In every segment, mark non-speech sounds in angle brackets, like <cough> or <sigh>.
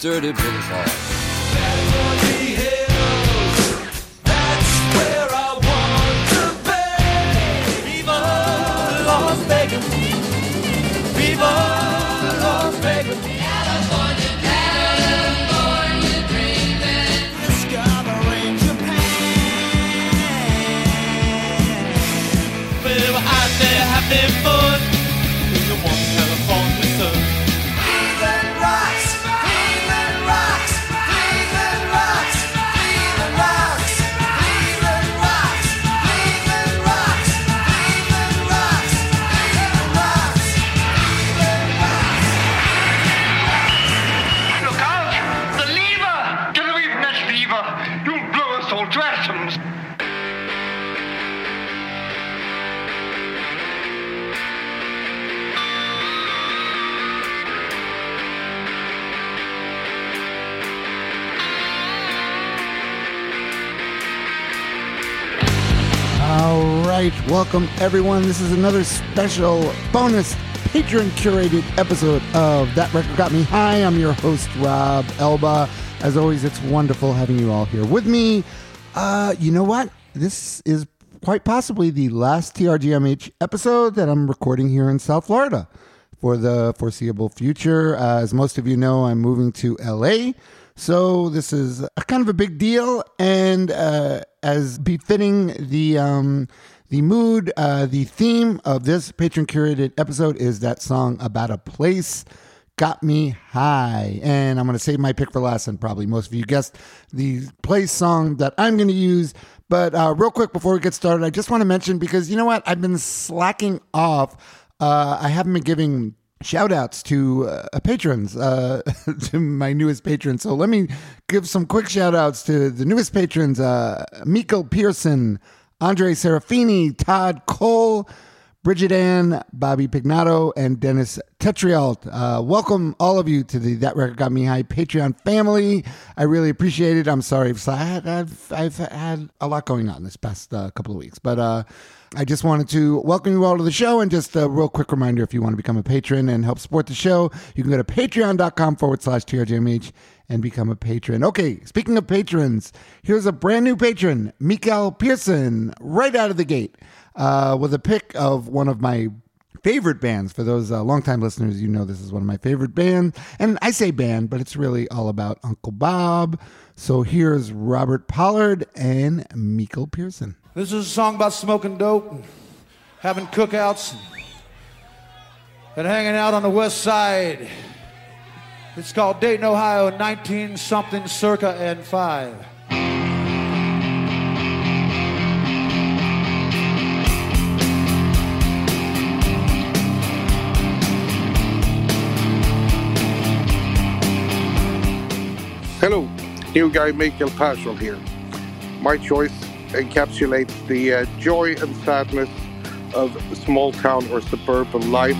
dirty boulevard. Welcome everyone. This is another special bonus Patreon curated episode of That Record Got Me. Hi, I'm your host, Rob Elba. As always, it's wonderful having you all here with me. Uh, you know what? This is quite possibly the last TRGMH episode that I'm recording here in South Florida for the foreseeable future. Uh, as most of you know, I'm moving to LA. So this is a kind of a big deal, and uh, as befitting the um, the mood, uh, the theme of this patron curated episode is that song about a place got me high. And I'm going to save my pick for last, and probably most of you guessed the place song that I'm going to use. But uh, real quick before we get started, I just want to mention because you know what? I've been slacking off. Uh, I haven't been giving shout outs to uh, patrons, uh, <laughs> to my newest patrons. So let me give some quick shout outs to the newest patrons uh, Miko Pearson, Andre Serafini, Todd Cole. Bridget Ann, Bobby Pignato, and Dennis Tetrialt. Uh, welcome all of you to the That Record Got Me High Patreon family. I really appreciate it. I'm sorry I had, I've, I've had a lot going on this past uh, couple of weeks, but uh, I just wanted to welcome you all to the show and just a real quick reminder if you want to become a patron and help support the show, you can go to patreon.com forward slash TRGMH and become a patron. Okay, speaking of patrons, here's a brand new patron, Mikael Pearson, right out of the gate uh, with a pick of one of my favorite bands. For those uh, longtime listeners, you know this is one of my favorite bands. And I say band, but it's really all about Uncle Bob. So here's Robert Pollard and Mikael Pearson. This is a song about smoking dope and having cookouts and, and hanging out on the west side. It's called Dayton, Ohio, 19 something circa and five. Hello, new guy Mikael Persson here. My choice encapsulates the uh, joy and sadness of small town or suburban life.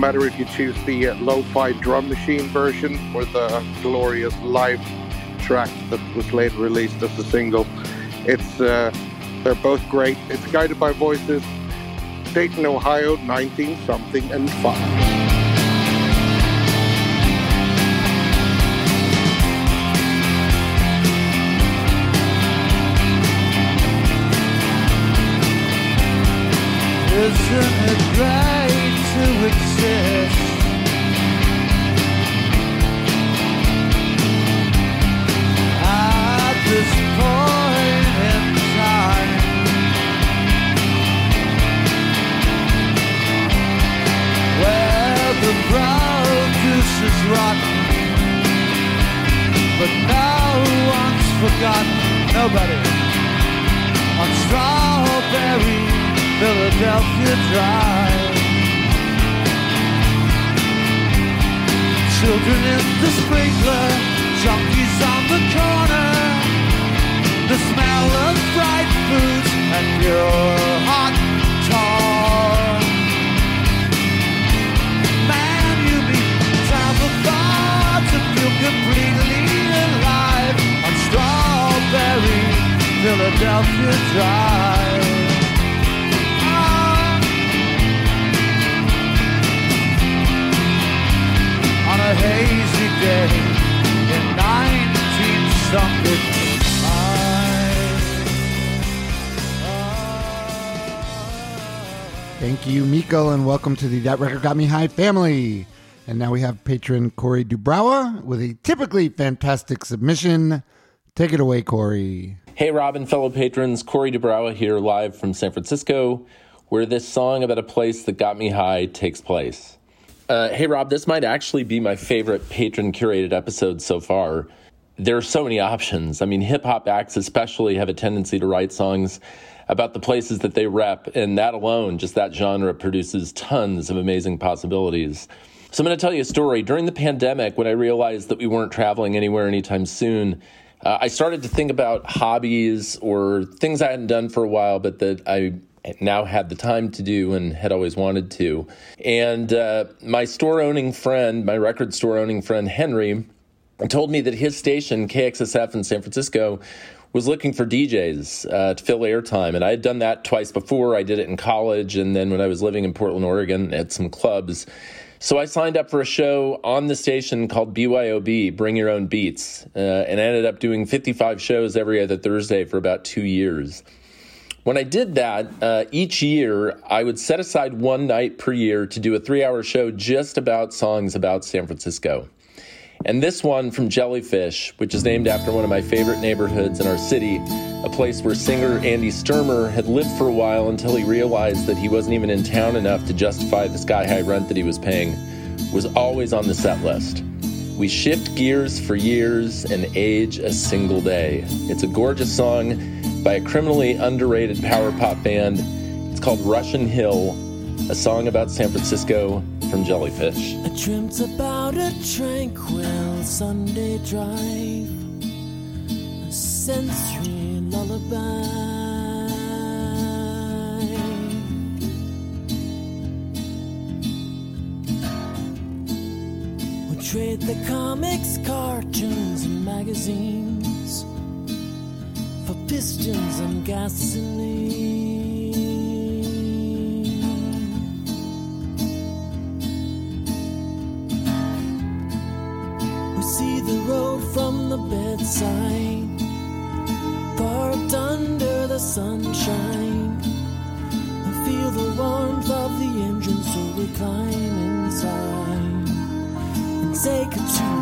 Matter if you choose the uh, lo-fi drum machine version or the glorious live track that was later released as a single. It's uh, they're both great. It's guided by voices. Dayton, Ohio, 19 something and five. Isn't it great to exist? At this point in time, where the produce is rotten, but no one's forgotten, nobody on strawberry Philadelphia Drive. Children in the sprinkler, junkies on the corner, the smell of fried foods and pure hot tar. Man, you need travel far to feel completely alive on strawberry Philadelphia Drive. Hazy day in 19 something. Thank you, Miko, and welcome to the That Record Got Me High family. And now we have patron Corey Dubrawa with a typically fantastic submission. Take it away, Corey. Hey, Rob and fellow patrons, Corey Dubrawa here, live from San Francisco, where this song about a place that got me high takes place. Uh, hey, Rob, this might actually be my favorite patron curated episode so far. There are so many options. I mean, hip hop acts especially have a tendency to write songs about the places that they rep, and that alone, just that genre, produces tons of amazing possibilities. So I'm going to tell you a story. During the pandemic, when I realized that we weren't traveling anywhere anytime soon, uh, I started to think about hobbies or things I hadn't done for a while, but that I now had the time to do and had always wanted to. And uh, my store owning friend, my record store owning friend Henry, told me that his station, KXSF in San Francisco, was looking for DJs uh, to fill airtime. And I had done that twice before. I did it in college, and then when I was living in Portland, Oregon, at some clubs. So I signed up for a show on the station called BYOB, Bring Your Own Beats, uh, and I ended up doing 55 shows every other Thursday for about two years. When I did that, uh, each year I would set aside one night per year to do a three hour show just about songs about San Francisco. And this one from Jellyfish, which is named after one of my favorite neighborhoods in our city, a place where singer Andy Sturmer had lived for a while until he realized that he wasn't even in town enough to justify the sky high rent that he was paying, was always on the set list. We shift gears for years and age a single day. It's a gorgeous song by a criminally underrated power pop band. It's called Russian Hill, a song about San Francisco from Jellyfish. I dreamt about a tranquil Sunday drive, a sensory lullaby. We trade the comics, cartoons, and magazines pistons and gasoline. We see the road from the bedside, parked under the sunshine. We feel the warmth of the engine, so we climb inside and take it to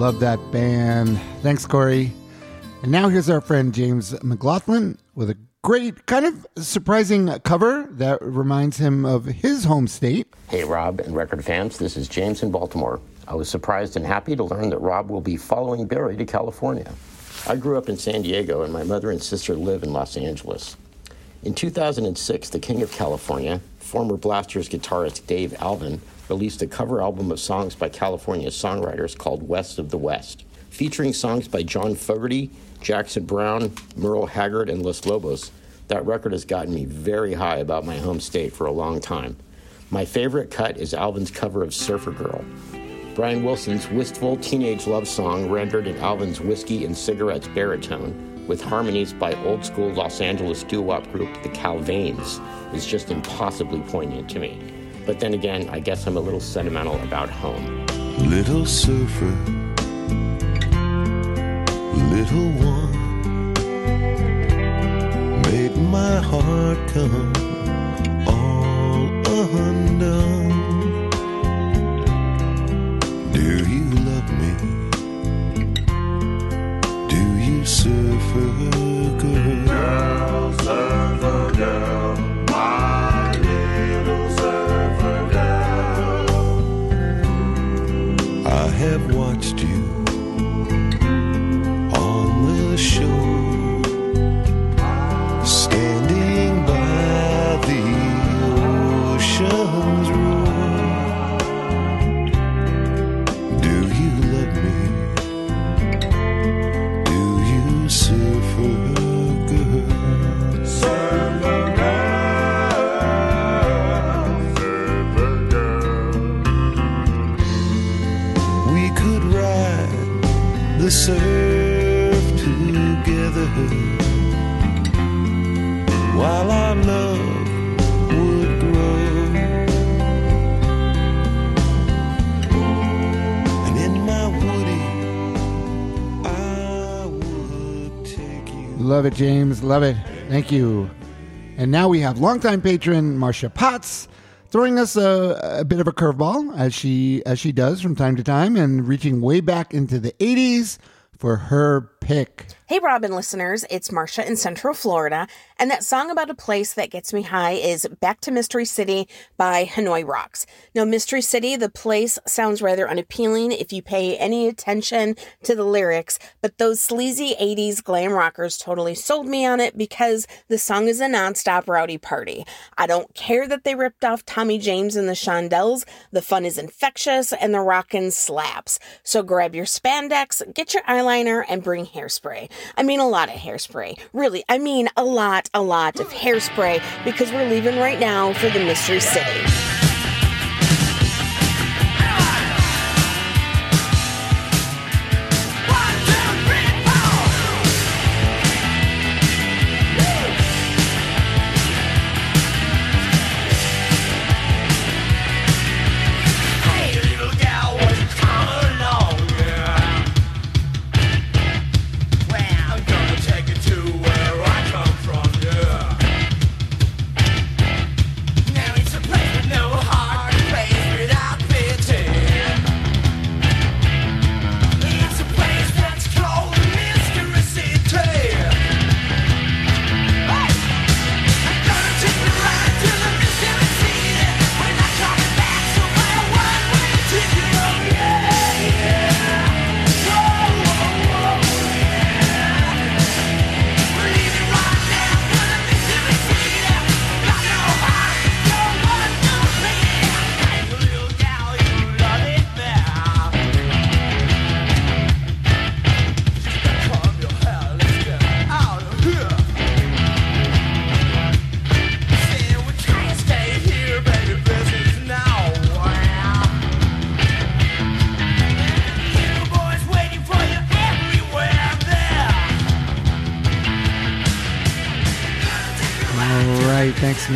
Love that band. Thanks, Corey. And now here's our friend James McLaughlin with a great, kind of surprising cover that reminds him of his home state. Hey, Rob and record fans, this is James in Baltimore. I was surprised and happy to learn that Rob will be following Barry to California. I grew up in San Diego, and my mother and sister live in Los Angeles. In 2006, the King of California, former Blasters guitarist Dave Alvin, released a cover album of songs by California songwriters called West of the West, featuring songs by John Fogerty, Jackson Browne, Merle Haggard, and Los Lobos. That record has gotten me very high about my home state for a long time. My favorite cut is Alvin's cover of Surfer Girl. Brian Wilson's wistful teenage love song rendered in Alvin's whiskey and cigarettes baritone with harmonies by old school Los Angeles doo-wop group the Calvanes is just impossibly poignant to me. But then again, I guess I'm a little sentimental about home. Little surfer, little one, made my heart come all undone. Do you love me? Do you surfer girl? Girl, surfer girl, girl. have watched Love it, James. Love it. Thank you. And now we have longtime patron Marcia Potts throwing us a, a bit of a curveball as she as she does from time to time and reaching way back into the 80s for her pick. Hey, Robin listeners, it's Marcia in Central Florida, and that song about a place that gets me high is Back to Mystery City by Hanoi Rocks. Now, Mystery City, the place, sounds rather unappealing if you pay any attention to the lyrics, but those sleazy 80s glam rockers totally sold me on it because the song is a nonstop rowdy party. I don't care that they ripped off Tommy James and the Shondells, the fun is infectious and the rockin' slaps. So grab your spandex, get your eyeliner, and bring hairspray. I mean, a lot of hairspray. Really, I mean, a lot, a lot of hairspray because we're leaving right now for the Mystery City.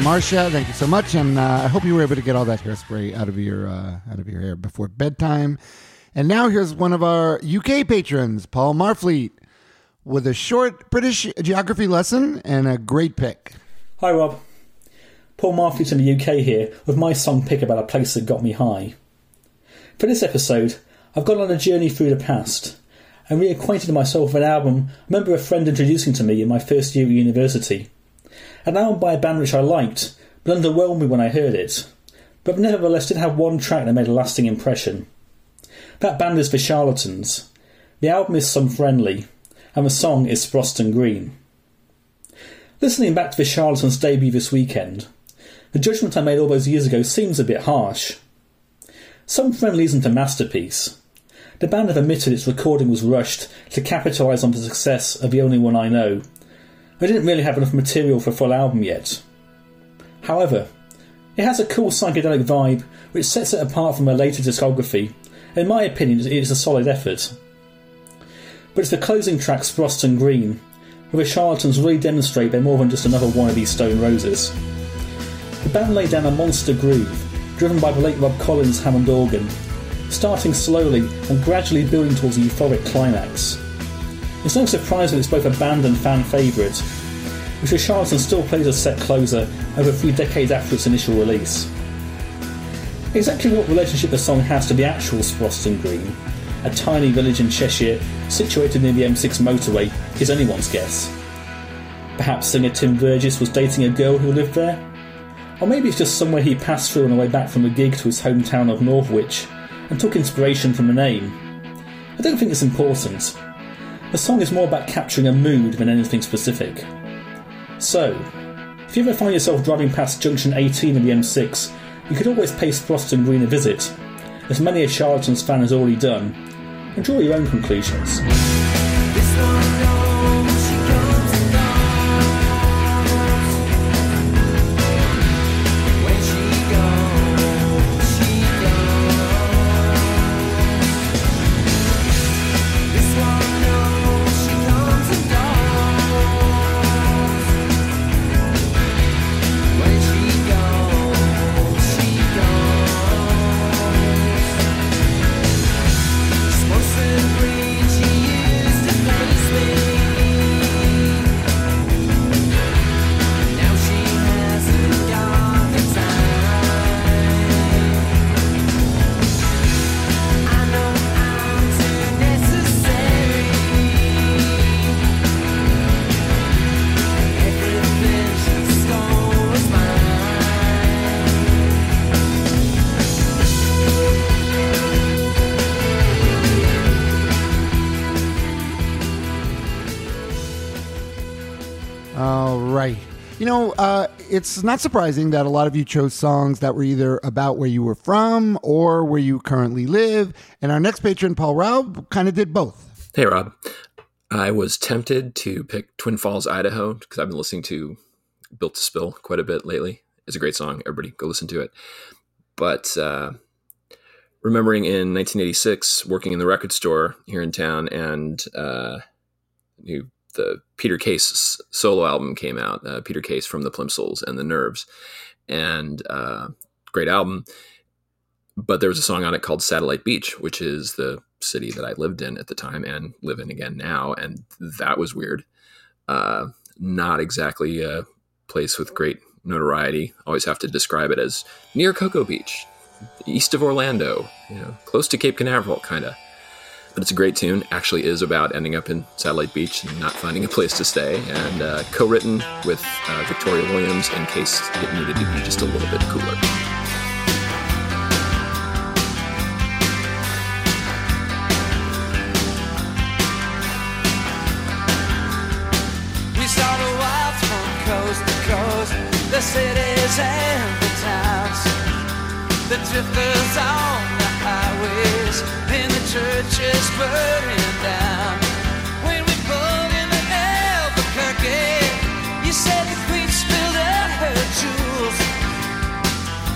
Marcia. Thank you so much, and uh, I hope you were able to get all that hairspray out of your uh, out of your hair before bedtime. And now here's one of our UK patrons, Paul Marfleet, with a short British geography lesson and a great pick. Hi Rob. Paul Marfleet in the UK here with my song pick about a place that got me high. For this episode, I've gone on a journey through the past and reacquainted myself with an album I remember a friend introducing to me in my first year at university. An album by a band which I liked, but underwhelmed me when I heard it, but nevertheless did have one track that made a lasting impression. That band is The Charlatans. The album is Some Friendly, and the song is Sproston Green. Listening back to The Charlatans' debut this weekend, the judgment I made all those years ago seems a bit harsh. Some Friendly isn't a masterpiece. The band have admitted its recording was rushed to capitalise on the success of The Only One I Know. They didn't really have enough material for a full album yet. However, it has a cool psychedelic vibe which sets it apart from their later discography. In my opinion, it is a solid effort. But it's the closing tracks, track, Sproston Green, where the charlatans really demonstrate they're more than just another one of these stone roses. The band lay down a monster groove, driven by the late Rob Collins' Hammond organ, starting slowly and gradually building towards a euphoric climax. It's no surprise that it's both a band and fan favourite, which the Charlatans still plays as set closer over three decades after its initial release. Exactly what relationship the song has to the actual Sproston Green, a tiny village in Cheshire situated near the M6 motorway, is anyone's guess. Perhaps singer Tim Burgess was dating a girl who lived there? Or maybe it's just somewhere he passed through on the way back from a gig to his hometown of Northwich and took inspiration from the name. I don't think it's important. The song is more about capturing a mood than anything specific. So, if you ever find yourself driving past junction 18 of the M6, you could always pay Sproston Green a visit, as many a Charlatans fan has already done, and draw your own conclusions. It's not surprising that a lot of you chose songs that were either about where you were from or where you currently live. And our next patron, Paul Raub, kind of did both. Hey, Rob. I was tempted to pick Twin Falls, Idaho, because I've been listening to Built to Spill quite a bit lately. It's a great song. Everybody go listen to it. But uh, remembering in 1986, working in the record store here in town, and uh, the Peter Case solo album came out. Uh, Peter Case from the Plimsouls and the Nerves, and uh, great album. But there was a song on it called Satellite Beach, which is the city that I lived in at the time and live in again now, and that was weird. Uh, not exactly a place with great notoriety. Always have to describe it as near Cocoa Beach, east of Orlando, you know, close to Cape Canaveral, kind of. But it's a great tune. Actually, is about ending up in Satellite Beach and not finding a place to stay, and uh, co-written with uh, Victoria Williams in case it needed to be just a little bit cooler. We saw the wilds from coast to coast, the cities and the towns, the drifters highways, and the churches burning down. When we pulled into Albuquerque, you said the queen spilled out her jewels.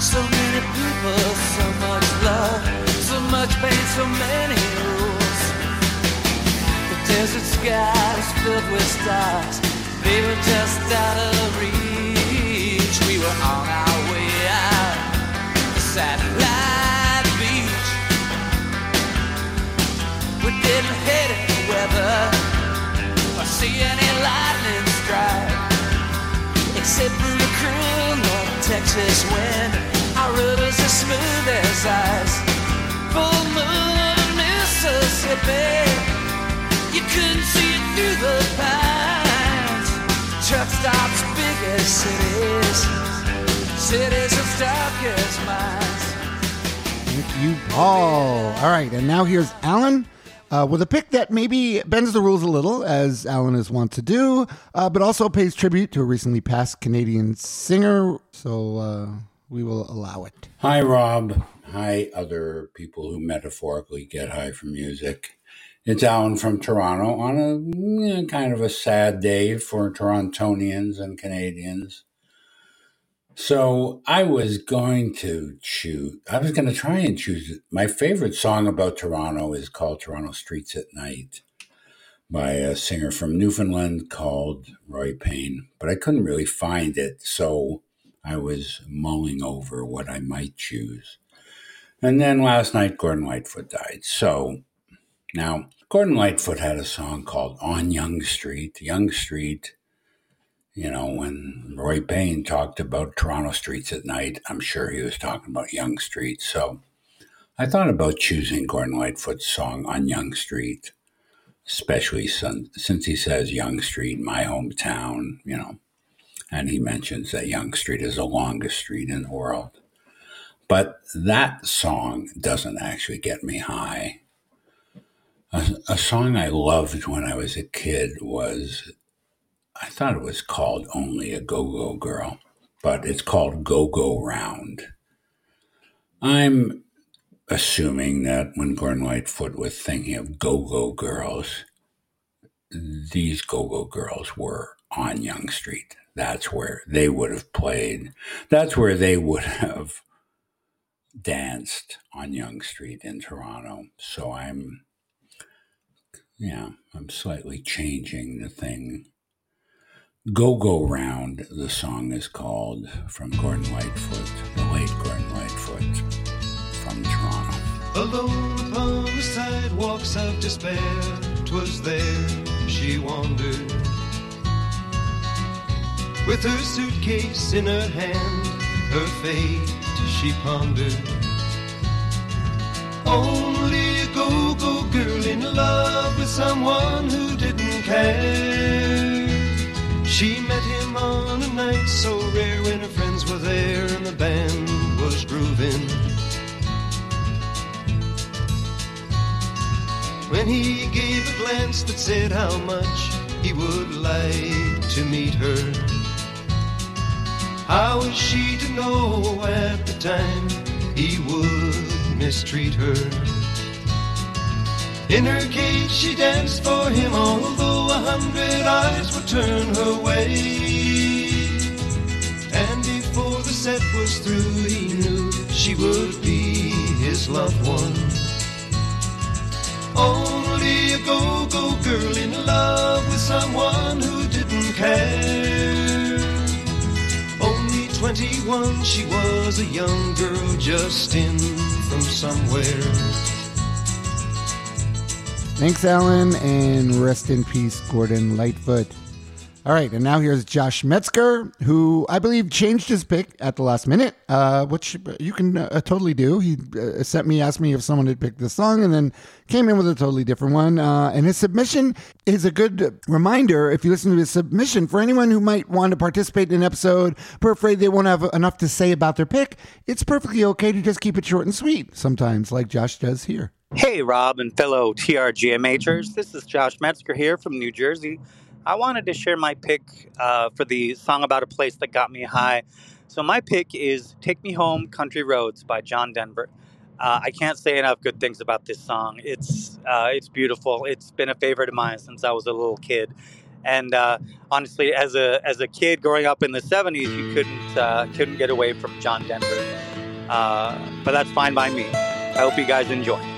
So many people, so much love, so much pain, so many rules. The desert sky is filled with stars. They were just out of reach. Wind. Our rivers smooth as ice. Full moon Mississippi. You couldn't see it through the pines. Truck stops, cities. Cities as dark as. Thank you, Paul. Oh, all right, and now here's Alan uh, with a pick that maybe bends the rules a little, as Alan is wont to do, uh, but also pays tribute to a recently passed Canadian singer. So uh, we will allow it. Hi, Rob. Hi, other people who metaphorically get high from music. It's Alan from Toronto on a you know, kind of a sad day for Torontonians and Canadians. So I was going to choose, I was going to try and choose. My favorite song about Toronto is called Toronto Streets at Night by a singer from Newfoundland called Roy Payne, but I couldn't really find it. So I was mulling over what I might choose. And then last night, Gordon Lightfoot died. So now, Gordon Lightfoot had a song called On Yonge Street. Yonge Street, you know, when Roy Payne talked about Toronto streets at night, I'm sure he was talking about Yonge Street. So I thought about choosing Gordon Lightfoot's song On Yonge Street, especially since, he says Yonge Street, my hometown, you know, and he mentions that Yonge Street is the longest street in the world. But that song doesn't actually get me high. A, a song I loved when I was a kid was, I thought it was called Only a Go Go Girl, but it's called Go Go Round. I'm assuming that when Gordon Lightfoot was thinking of Go Go Girls, these Go Go Girls were on Yonge Street. That's where they would have played. That's where they would have danced on Yonge Street in Toronto. So I'm, yeah, I'm slightly changing the thing. Go Go Round, the song is called from Gordon Lightfoot, the late Gordon Lightfoot from Toronto. Alone upon the sidewalks of despair, 'twas there she wandered. With her suitcase in her hand, her fate she pondered. Only a go-go girl in love with someone who didn't care. She met him on a night so rare when her friends were there and the band was grooving. When he gave a glance that said how much he would like to meet her. How was she to know at the time he would mistreat her? In her cage she danced for him, although a hundred eyes would turn her way. And before the set was through, he knew she would be his loved one. Only a go-go girl in love with someone who didn't care. Only 21, she was a young girl just in from somewhere. Thanks, Alan, and rest in peace, Gordon Lightfoot. All right, and now here's Josh Metzger, who I believe changed his pick at the last minute, uh, which you can uh, totally do. He uh, sent me, asked me if someone had picked this song, and then came in with a totally different one. Uh, and his submission is a good reminder, if you listen to his submission, for anyone who might want to participate in an episode but afraid they won't have enough to say about their pick. It's perfectly okay to just keep it short and sweet sometimes, like Josh does here. Hey, Rob and fellow TRGMHers. This is Josh Metzger here from New Jersey. I wanted to share my pick uh, for the song about a place that got me high. So, my pick is Take Me Home Country Roads by John Denver. Uh, I can't say enough good things about this song. It's uh, it's beautiful. It's been a favorite of mine since I was a little kid. And uh, honestly, as a as a kid growing up in the '70s, you couldn't uh, couldn't get away from John Denver. Uh, but that's fine by me. I hope you guys enjoy.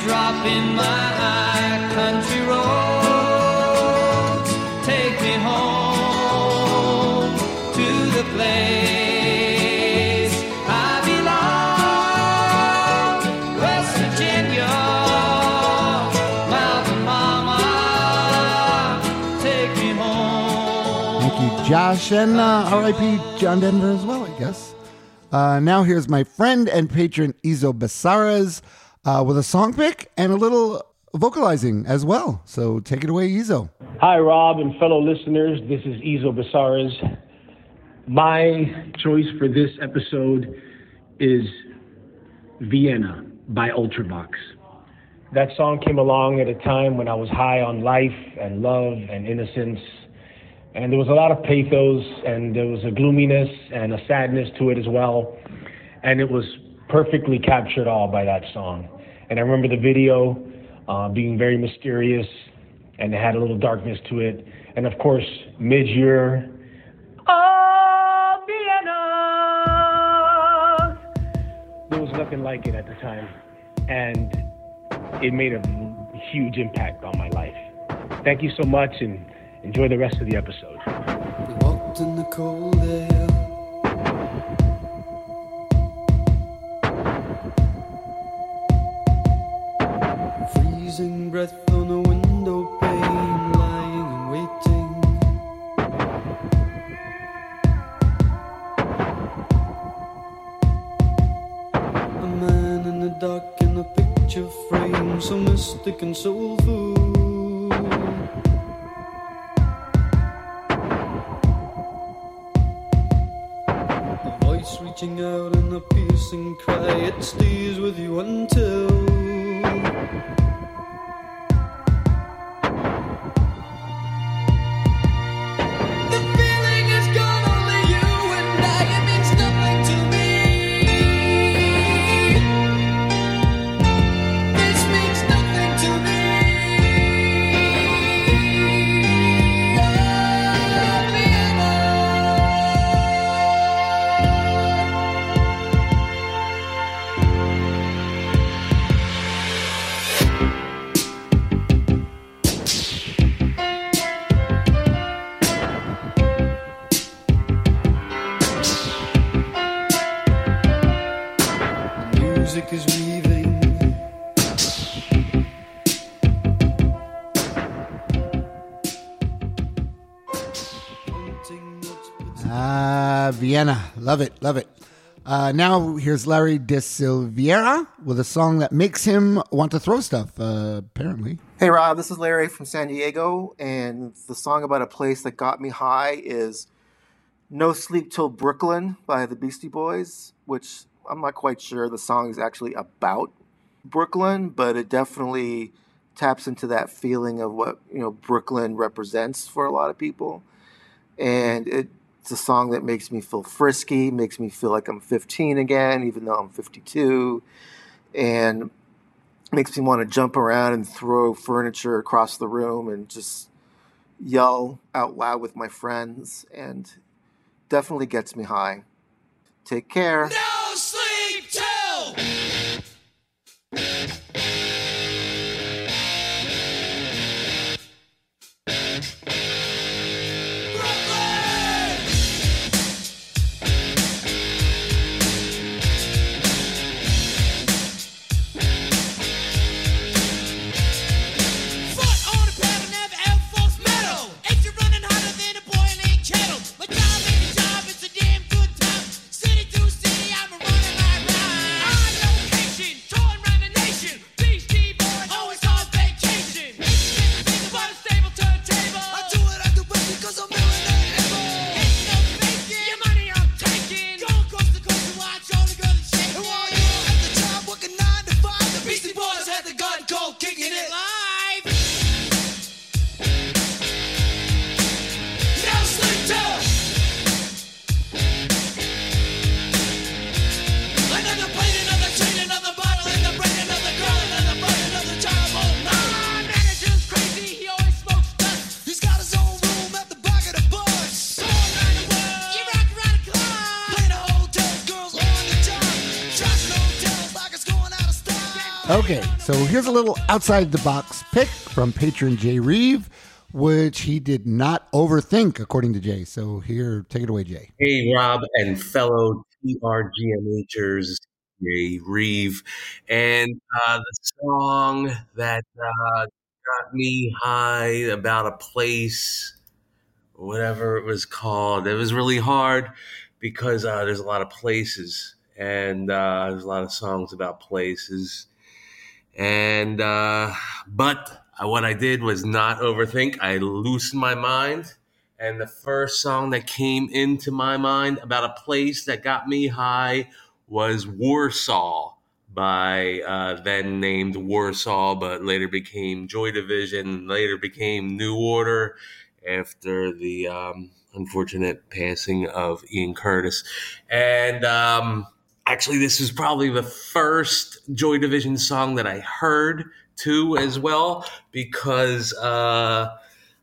teardrop in my. Country roads, take me home to the place Josh, and uh, R.I.P. John Denver as well, I guess. Uh, now here's my friend and patron Izo Besares uh, with a song pick and a little vocalizing as well. So take it away, Izo. Hi, Rob and fellow listeners. This is Izo Basaras. My choice for this episode is Vienna by Ultravox. That song came along at a time when I was high on life and love and innocence. And there was a lot of pathos and there was a gloominess and a sadness to it as well. And it was perfectly captured all by that song. And I remember the video uh, being very mysterious and it had a little darkness to it. And of course, mid year, oh, Vienna! There was nothing like it at the time. And it made a huge impact on my life. Thank you so much and enjoy the rest of the episode. Freezing breath on a window pane, lying and waiting. A man in the dark in a picture frame, so mystic and soulful. A voice reaching out in a piercing cry, it stays with you until. Love it. Love it. Uh, now here's Larry De Silveira with a song that makes him want to throw stuff, uh, apparently. Hey Rob, this is Larry from San Diego, and the song about a place that got me high is No Sleep Till Brooklyn by the Beastie Boys, which I'm not quite sure the song is actually about Brooklyn, but it definitely taps into that feeling of what, you know, Brooklyn represents for a lot of people. And it, it's a song that makes me feel frisky, makes me feel like I'm 15 again, even though I'm 52. And makes me want to jump around and throw furniture across the room and just yell out loud with my friends and definitely gets me high. Take care. No Okay, so here's a little outside the box pick from patron Jay Reeve, which he did not overthink, according to Jay. So here, take it away, Jay. Hey, Rob and fellow TRGMHers, Jay Reeve. And uh, the song that uh, got me high about a place, whatever it was called, it was really hard because uh, there's a lot of places and uh, there's a lot of songs about places. And, uh, but what I did was not overthink. I loosened my mind. And the first song that came into my mind about a place that got me high was Warsaw by uh, then named Warsaw, but later became Joy Division, later became New Order after the um, unfortunate passing of Ian Curtis. And um, actually, this is probably the first Joy Division song that I heard too, as well, because. Uh,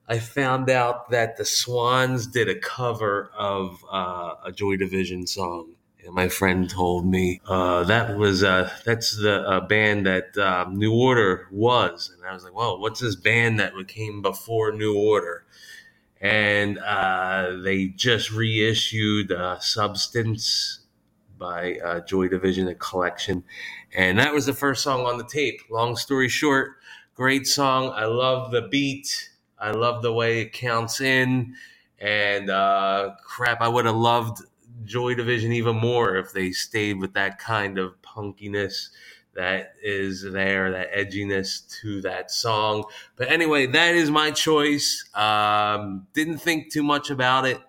I found out that the Swans did a cover of uh, a Joy Division song. And my friend told me uh, that was uh, that's the uh, band that um, New Order was, and I was like, "Whoa, what's this band that came before New Order?" And uh, they just reissued uh, "Substance" by uh, Joy Division, a collection, and that was the first song on the tape. Long story short, great song. I love the beat. I love the way it counts in. And uh, crap, I would have loved Joy Division even more if they stayed with that kind of punkiness that is there, that edginess to that song. But anyway, that is my choice. Um, didn't think too much about it.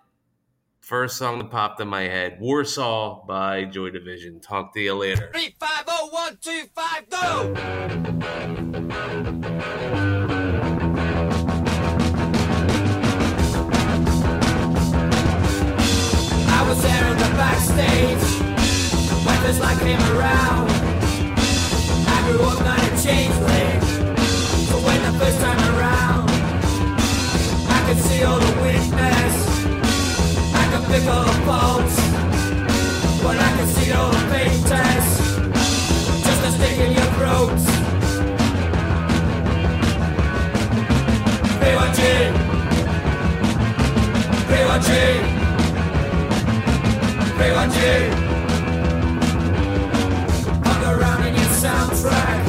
First song that popped in my head Warsaw by Joy Division. Talk to you later. Three, five, oh, one, two, five, go! I was there in the backstage when this light came around. I grew up not a changeling, but when the first time around, I could see all the weakness, but I can see Just a stick in your throat. Hung around in your soundtrack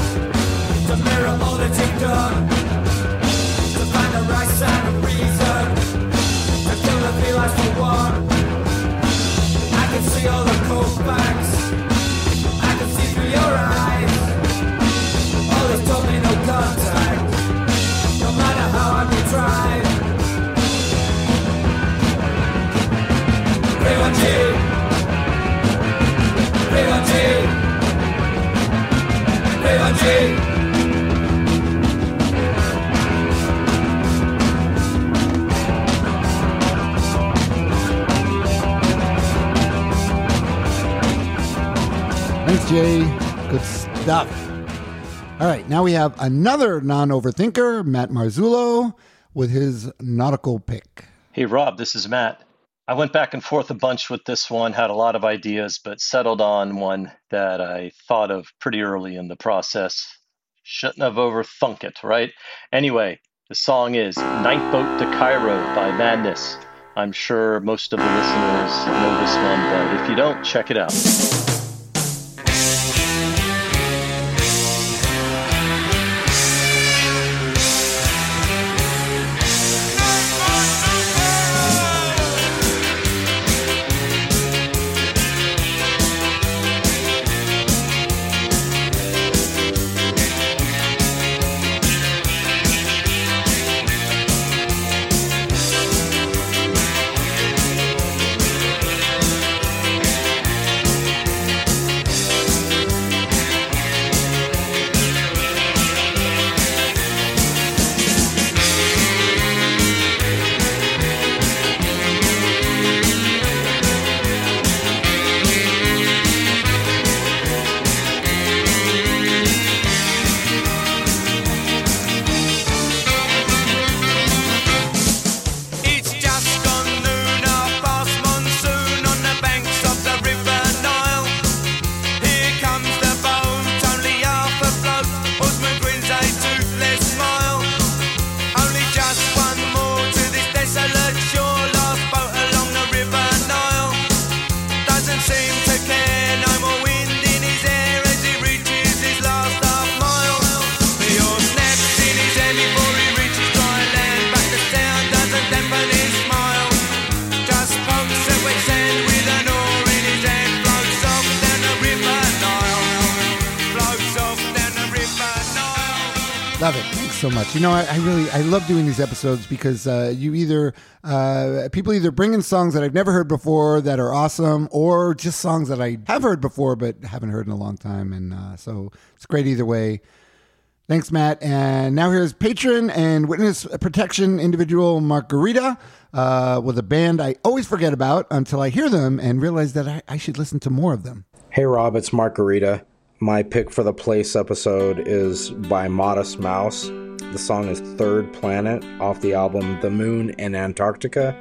To mirror all that you've done. The cold stuff. All right, now we have another non overthinker, Matt Marzullo, with his nautical pick. Hey, Rob, this is Matt. I went back and forth a bunch with this one, had a lot of ideas, but settled on one that I thought of pretty early in the process. Shouldn't have overthunk it, right? Anyway, the song is Night Boat to Cairo by Madness. I'm sure most of the listeners know this one, but if you don't, check it out. You know, I, I really I love doing these episodes because uh, you either uh, people either bring in songs that I've never heard before that are awesome, or just songs that I have heard before but haven't heard in a long time, and uh, so it's great either way. Thanks, Matt. And now here's patron and witness protection individual Margarita uh, with a band I always forget about until I hear them and realize that I, I should listen to more of them. Hey Rob, it's Margarita. My pick for the place episode is by Modest Mouse. The song is Third Planet off the album The Moon in Antarctica.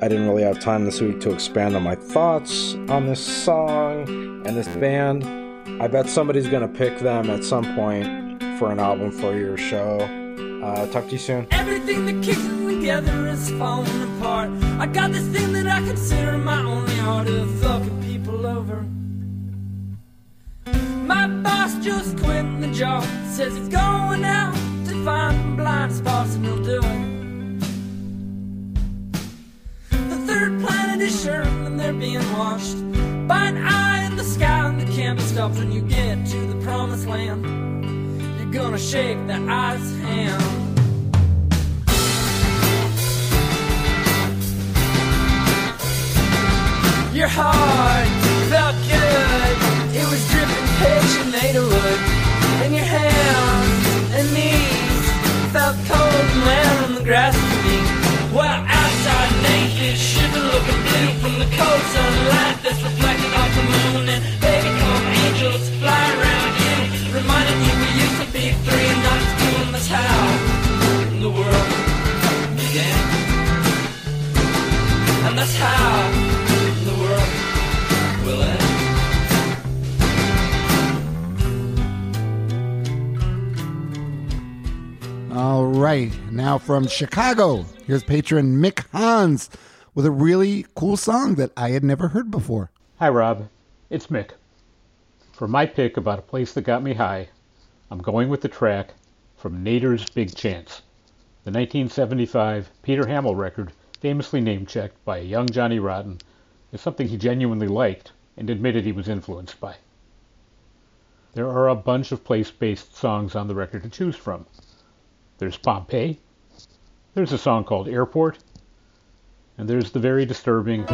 I didn't really have time this week to expand on my thoughts on this song and this band. I bet somebody's going to pick them at some point for an album for your show. Uh, talk to you soon. Everything that kicks together is falling apart. I got this thing that I consider my only art of fucking people over. My boss just quit the job. Says he's going out find blind spots and he'll do it. The third planet is sure and they're being washed by an eye in the sky and the camera stops when you get to the promised land. You're gonna shake the eye's hand. Your heart felt good. It was dripping pitch and naderwood. And your hands grass with me. Well, outside naked, shiver looking blue from the cold sunlight that's reflected off the moon. And baby, come angels fly around you, reminding you we used to be three and not two. And that's how the world began. And that's how the world will end. All right, now from Chicago, here's patron Mick Hans with a really cool song that I had never heard before. Hi, Rob. It's Mick. For my pick about a place that got me high, I'm going with the track from Nadir's Big Chance, the 1975 Peter Hammill record famously name-checked by a young Johnny Rotten as something he genuinely liked and admitted he was influenced by. There are a bunch of place-based songs on the record to choose from. There's Pompeii, there's a song called Airport, and there's the very disturbing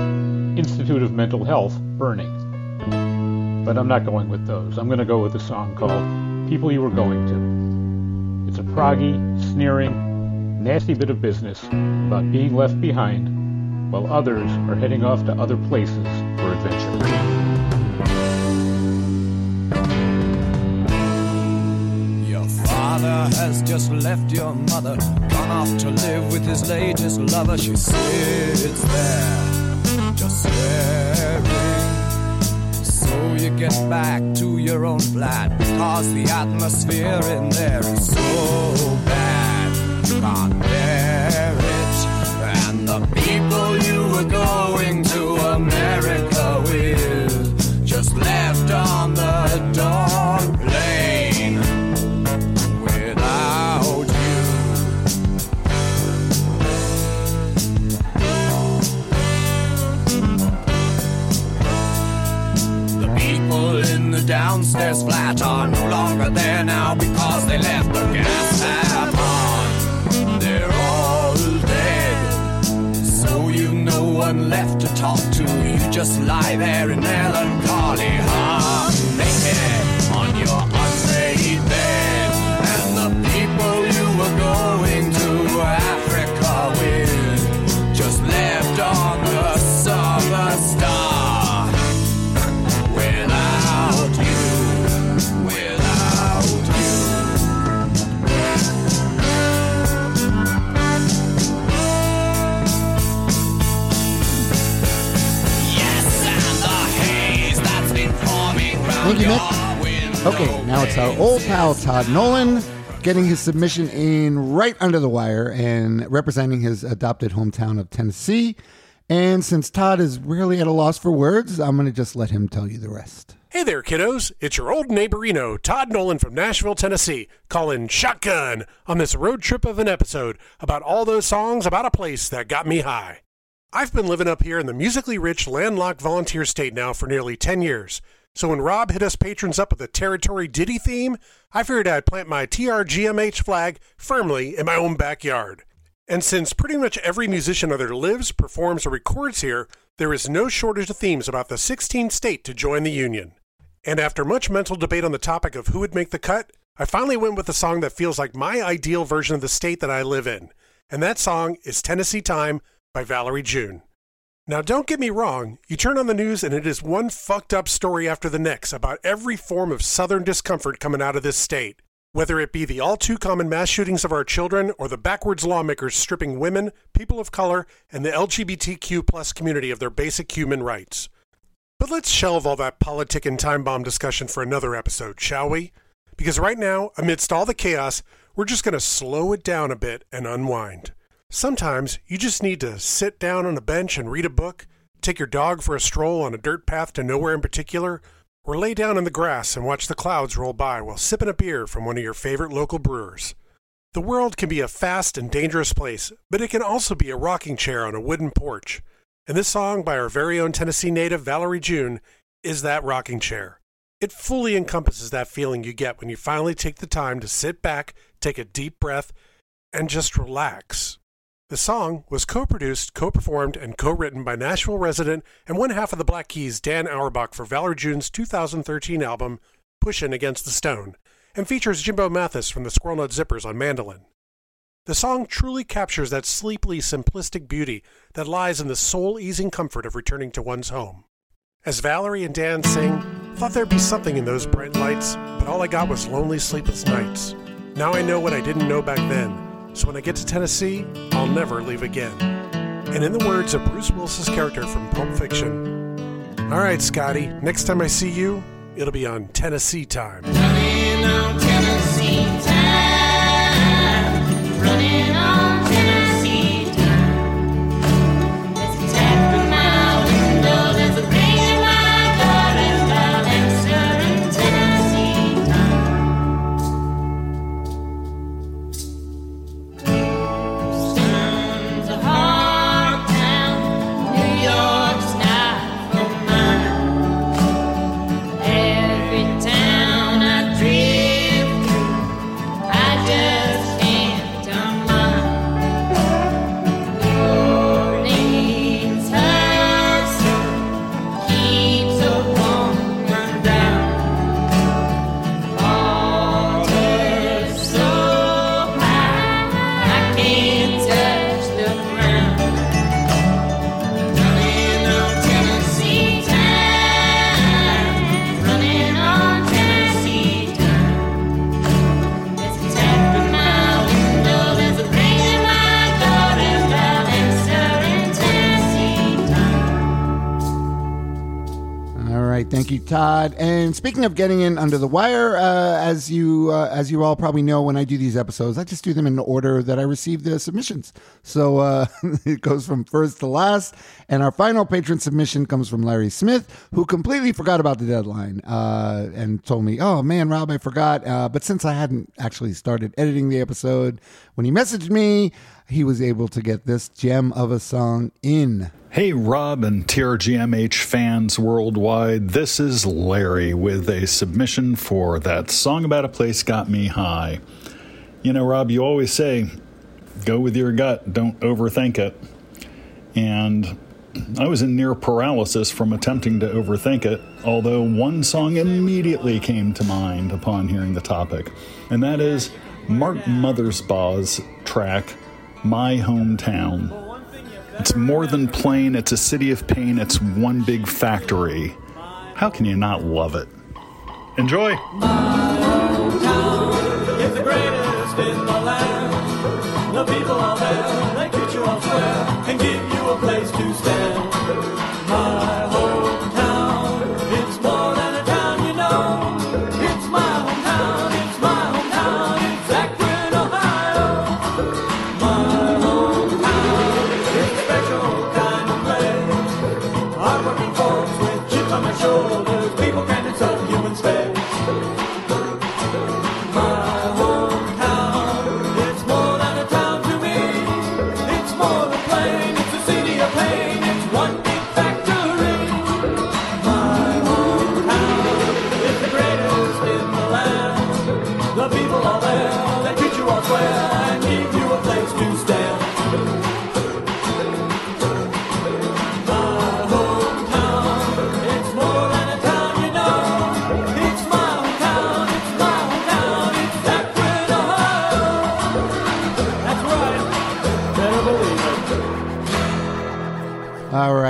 Institute of Mental Health, Burning. But I'm not going with those. I'm going to go with a song called People You Were Going To. It's a proggy, sneering, nasty bit of business about being left behind while others are heading off to other places for adventure. Father has just left your mother, gone off to live with his latest lover. She sits there, just staring. So you get back to your own flat, cause the atmosphere in there is so bad. You can't bear downstairs flat are no longer there now because they left the gas tap on. They're all dead. So you've no one left to talk to. You just lie there in melancholy, half Okay, now it's our old pal Todd Nolan getting his submission in right under the wire and representing his adopted hometown of Tennessee. And since Todd is really at a loss for words, I'm going to just let him tell you the rest. Hey there, kiddos. It's your old neighborino, Todd Nolan from Nashville, Tennessee, calling shotgun on this road trip of an episode about all those songs about a place that got me high. I've been living up here in the musically rich, landlocked volunteer state now for nearly 10 years. So when Rob hit us patrons up with a territory ditty theme, I figured I'd plant my TRGMH flag firmly in my own backyard. And since pretty much every musician either lives, performs, or records here, there is no shortage of themes about the 16th state to join the Union. And after much mental debate on the topic of who would make the cut, I finally went with a song that feels like my ideal version of the state that I live in. And that song is Tennessee Time by Valerie June. Now, don't get me wrong, you turn on the news and it is one fucked up story after the next about every form of southern discomfort coming out of this state. Whether it be the all too common mass shootings of our children or the backwards lawmakers stripping women, people of color, and the LGBTQ plus community of their basic human rights. But let's shelve all that politic and time bomb discussion for another episode, shall we? Because right now, amidst all the chaos, we're just going to slow it down a bit and unwind. Sometimes you just need to sit down on a bench and read a book, take your dog for a stroll on a dirt path to nowhere in particular, or lay down in the grass and watch the clouds roll by while sipping a beer from one of your favorite local brewers. The world can be a fast and dangerous place, but it can also be a rocking chair on a wooden porch. And this song by our very own Tennessee native Valerie June is that rocking chair. It fully encompasses that feeling you get when you finally take the time to sit back, take a deep breath, and just relax. The song was co produced, co performed, and co written by Nashville resident and one half of the Black Keys, Dan Auerbach, for Valerie June's 2013 album, Pushin' Against the Stone, and features Jimbo Mathus from the Squirrel Nut Zippers on mandolin. The song truly captures that sleepily simplistic beauty that lies in the soul easing comfort of returning to one's home. As Valerie and Dan sing, thought there'd be something in those bright lights, but all I got was lonely, sleepless nights. Now I know what I didn't know back then. So when I get to Tennessee, I'll never leave again. And in the words of Bruce Willis's character from Pulp Fiction, all right, Scotty, next time I see you, it'll be on Tennessee time. Running on Tennessee time. Running on Tennessee Todd. And speaking of getting in under the wire, uh, as you uh, as you all probably know, when I do these episodes, I just do them in the order that I receive the submissions. So uh, <laughs> it goes from first to last. And our final patron submission comes from Larry Smith, who completely forgot about the deadline uh, and told me, "Oh man, Rob, I forgot." Uh, but since I hadn't actually started editing the episode, when he messaged me, he was able to get this gem of a song in. Hey, Rob and TRGMH fans worldwide. This is Larry with a submission for that song about a place got me high. You know, Rob, you always say, go with your gut, don't overthink it. And I was in near paralysis from attempting to overthink it, although one song immediately came to mind upon hearing the topic, and that is Mark Mothersbaugh's track, My Hometown. It's more than plain, it's a city of pain, it's one big factory. How can you not love it? Enjoy!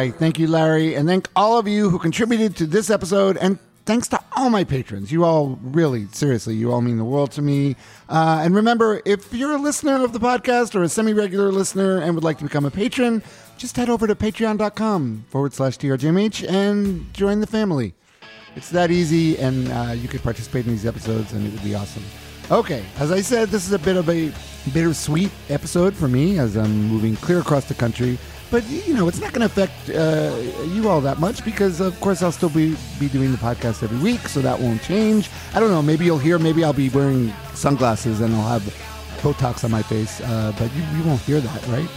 Right. Thank you, Larry. And thank all of you who contributed to this episode. And thanks to all my patrons. You all really, seriously, you all mean the world to me. Uh, and remember, if you're a listener of the podcast or a semi regular listener and would like to become a patron, just head over to patreon.com forward slash TRGMH and join the family. It's that easy, and uh, you could participate in these episodes, and it would be awesome. Okay, as I said, this is a bit of a bittersweet episode for me as I'm moving clear across the country. But you know, it's not going to affect uh, you all that much because, of course, I'll still be be doing the podcast every week, so that won't change. I don't know. Maybe you'll hear. Maybe I'll be wearing sunglasses and I'll have Botox on my face, uh, but you, you won't hear that, right?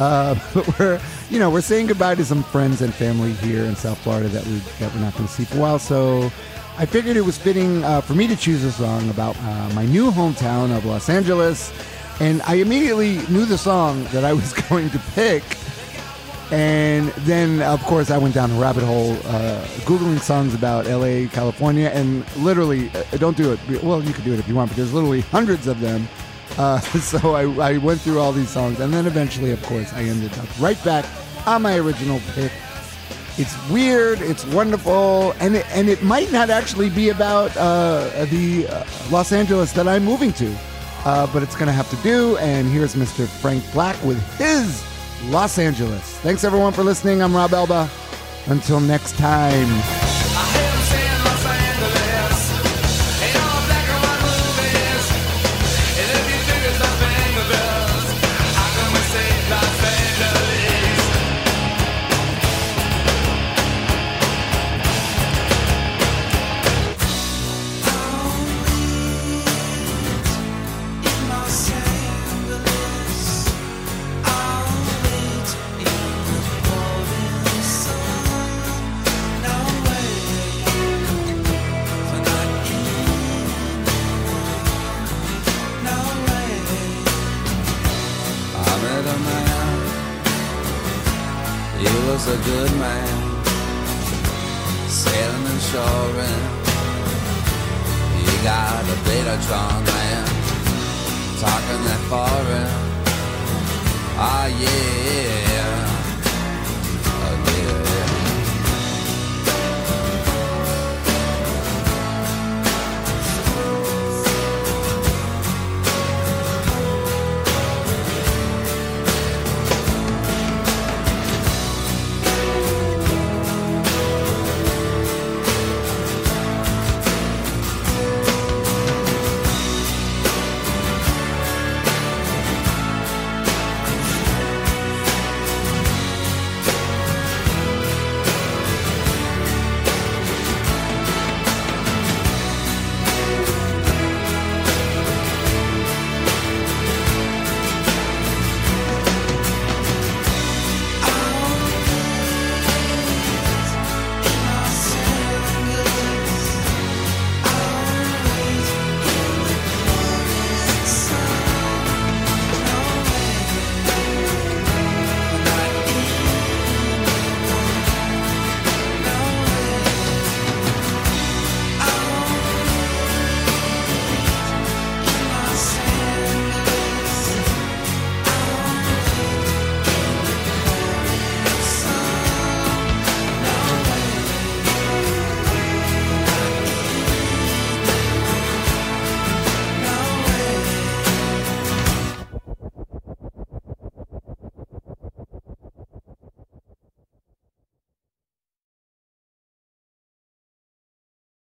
Uh, <laughs> but we're, you know, we're saying goodbye to some friends and family here in South Florida that we that we're not going to see for a while. So I figured it was fitting uh, for me to choose a song about uh, my new hometown of Los Angeles, and I immediately knew the song that I was <laughs> going to pick. And then, of course, I went down a rabbit hole, uh, googling songs about LA, California, and literally, uh, don't do it. Well, you could do it if you want, but there's literally hundreds of them. Uh, <laughs> so I, I went through all these songs, and then eventually, of course, I ended up right back on my original pick. It's weird, it's wonderful, and it, and it might not actually be about uh, the uh, Los Angeles that I'm moving to, uh, but it's going to have to do. And here's Mr. Frank Black with his Los Angeles. Thanks everyone for listening. I'm Rob Elba. Until next time.